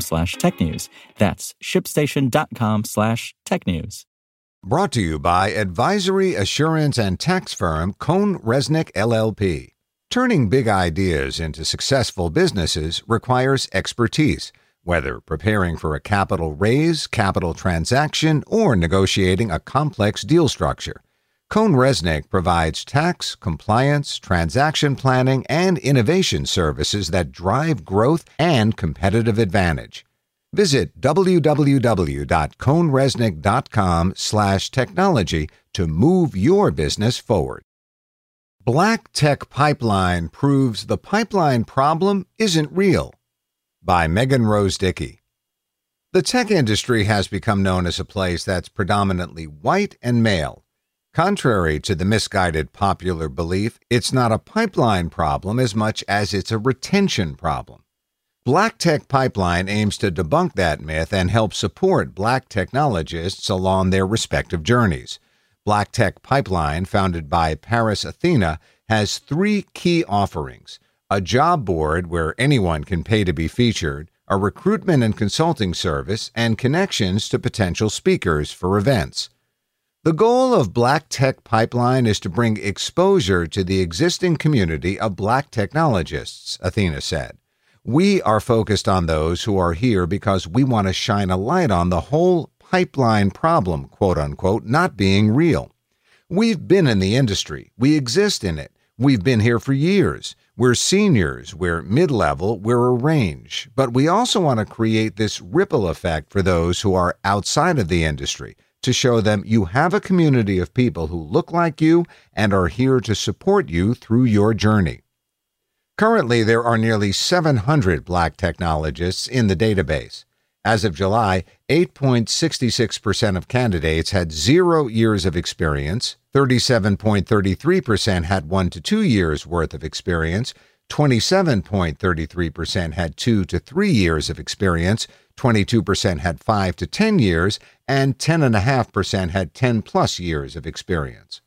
slash technews. That's shipstation.com slash technews. Brought to you by advisory assurance and tax firm CohnReznick LLP. Turning big ideas into successful businesses requires expertise, whether preparing for a capital raise, capital transaction, or negotiating a complex deal structure. CohnReznick provides tax, compliance, transaction planning, and innovation services that drive growth and competitive advantage. Visit www.cohnreznick.com slash technology to move your business forward. Black Tech Pipeline proves the pipeline problem isn't real. By Megan Rose Dickey. The tech industry has become known as a place that's predominantly white and male. Contrary to the misguided popular belief, it's not a pipeline problem as much as it's a retention problem. Black Tech Pipeline aims to debunk that myth and help support black technologists along their respective journeys. Black Tech Pipeline, founded by Pariss Athena, has three key offerings a job board where anyone can pay to be featured, a recruitment and consulting service, and connections to potential speakers for events. The goal of Black Tech Pipeline is to bring exposure to the existing community of black technologists, Athena said. We are focused on those who are here because we want to shine a light on the whole pipeline problem, quote unquote, not being real. We've been in the industry. We exist in it. We've been here for years. We're seniors, we're mid level, we're a range. But we also want to create this ripple effect for those who are outside of the industry to show them you have a community of people who look like you and are here to support you through your journey. Currently, there are nearly 700 black technologists in the database. As of July, 8.66% of candidates had zero years of experience, 37.33% had one to two years worth of experience, 27.33% had two to three years of experience, 22% had five to 10 years, and 10.5% had 10 plus years of experience.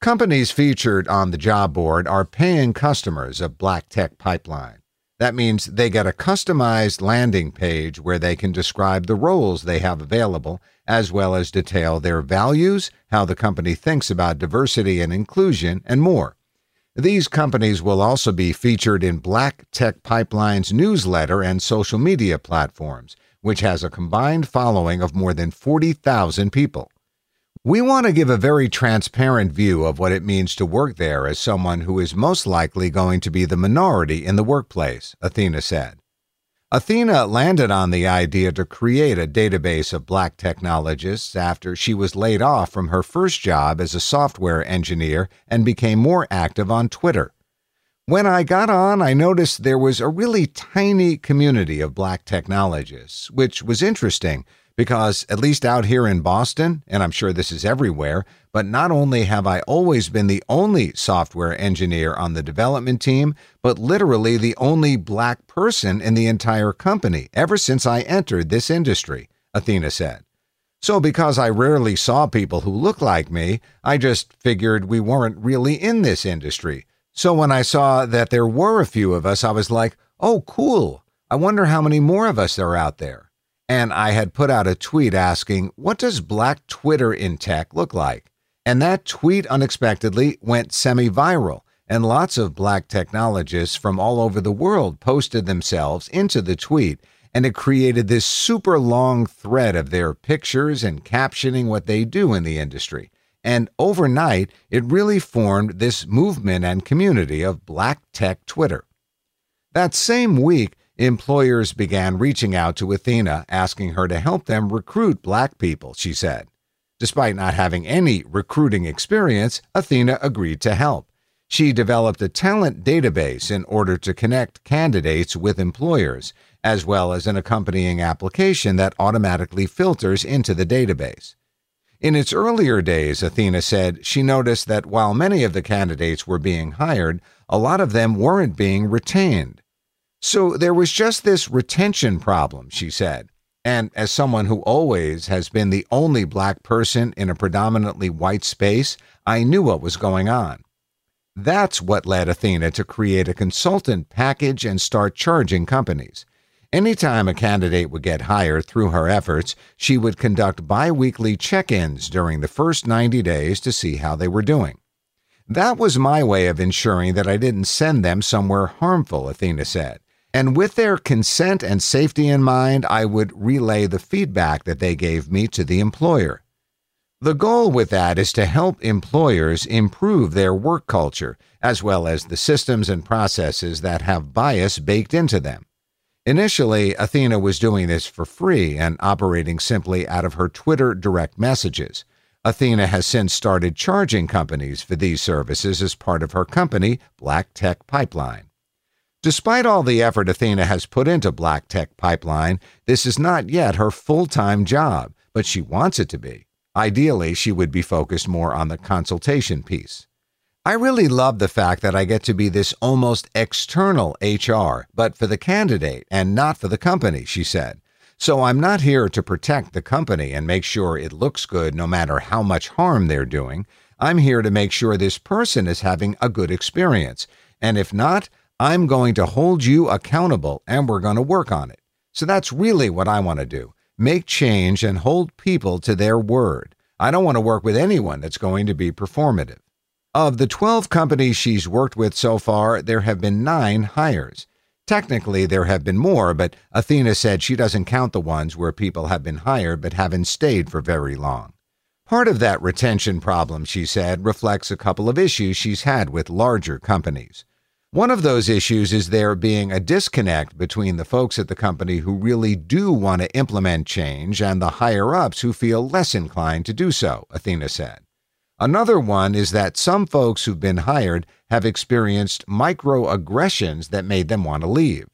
Companies featured on the job board are paying customers of Black Tech Pipeline. That means they get a customized landing page where they can describe the roles they have available, as well as detail their values, how the company thinks about diversity and inclusion, and more. These companies will also be featured in Black Tech Pipeline's newsletter and social media platforms, which has a combined following of more than 40,000 people. We want to give a very transparent view of what it means to work there as someone who is most likely going to be the minority in the workplace, Athena said. Athena landed on the idea to create a database of black technologists after she was laid off from her first job as a software engineer and became more active on Twitter. When I got on, I noticed there was a really tiny community of black technologists, which was interesting because, at least out here in Boston, and I'm sure this is everywhere, but not only have I always been the only software engineer on the development team, but literally the only black person in the entire company ever since I entered this industry, Athena said. So, because I rarely saw people who looked like me, I just figured we weren't really in this industry. So, when I saw that there were a few of us, I was like, oh, cool. I wonder how many more of us are out there and I had put out a tweet asking, What does black Twitter in tech look like? And that tweet unexpectedly went semi viral, and lots of black technologists from all over the world posted themselves into the tweet, and it created this super long thread of their pictures and captioning what they do in the industry. And overnight, it really formed this movement and community of black tech Twitter. That same week, Employers began reaching out to Athena, asking her to help them recruit black people, she said. Despite not having any recruiting experience, Athena agreed to help. She developed a talent database in order to connect candidates with employers, as well as an accompanying application that automatically filters into the database. In its earlier days, Athena said she noticed that while many of the candidates were being hired, a lot of them weren't being retained. So there was just this retention problem, she said. And as someone who always has been the only black person in a predominantly white space, I knew what was going on. That's what led Athena to create a consultant package and start charging companies. Anytime a candidate would get hired through her efforts, she would conduct bi weekly check ins during the first 90 days to see how they were doing. That was my way of ensuring that I didn't send them somewhere harmful, Athena said. And with their consent and safety in mind, I would relay the feedback that they gave me to the employer. The goal with that is to help employers improve their work culture, as well as the systems and processes that have bias baked into them. Initially, Athena was doing this for free and operating simply out of her Twitter direct messages. Athena has since started charging companies for these services as part of her company, Black Tech Pipeline. Despite all the effort Athena has put into Black Tech Pipeline, this is not yet her full time job, but she wants it to be. Ideally, she would be focused more on the consultation piece. I really love the fact that I get to be this almost external HR, but for the candidate and not for the company, she said. So I'm not here to protect the company and make sure it looks good no matter how much harm they're doing. I'm here to make sure this person is having a good experience. And if not, I'm going to hold you accountable and we're going to work on it. So that's really what I want to do make change and hold people to their word. I don't want to work with anyone that's going to be performative. Of the 12 companies she's worked with so far, there have been nine hires. Technically, there have been more, but Athena said she doesn't count the ones where people have been hired but haven't stayed for very long. Part of that retention problem, she said, reflects a couple of issues she's had with larger companies. One of those issues is there being a disconnect between the folks at the company who really do want to implement change and the higher ups who feel less inclined to do so, Athena said. Another one is that some folks who've been hired have experienced microaggressions that made them want to leave.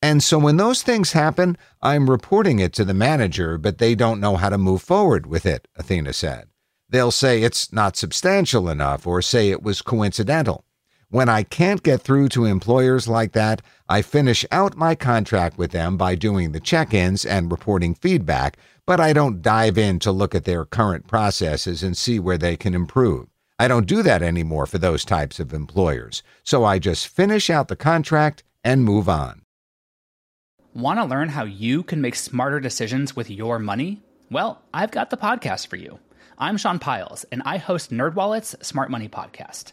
And so when those things happen, I'm reporting it to the manager, but they don't know how to move forward with it, Athena said. They'll say it's not substantial enough or say it was coincidental. When I can't get through to employers like that, I finish out my contract with them by doing the check ins and reporting feedback, but I don't dive in to look at their current processes and see where they can improve. I don't do that anymore for those types of employers, so I just finish out the contract and move on. Want to learn how you can make smarter decisions with your money? Well, I've got the podcast for you. I'm Sean Pyles, and I host NerdWallet's Smart Money Podcast.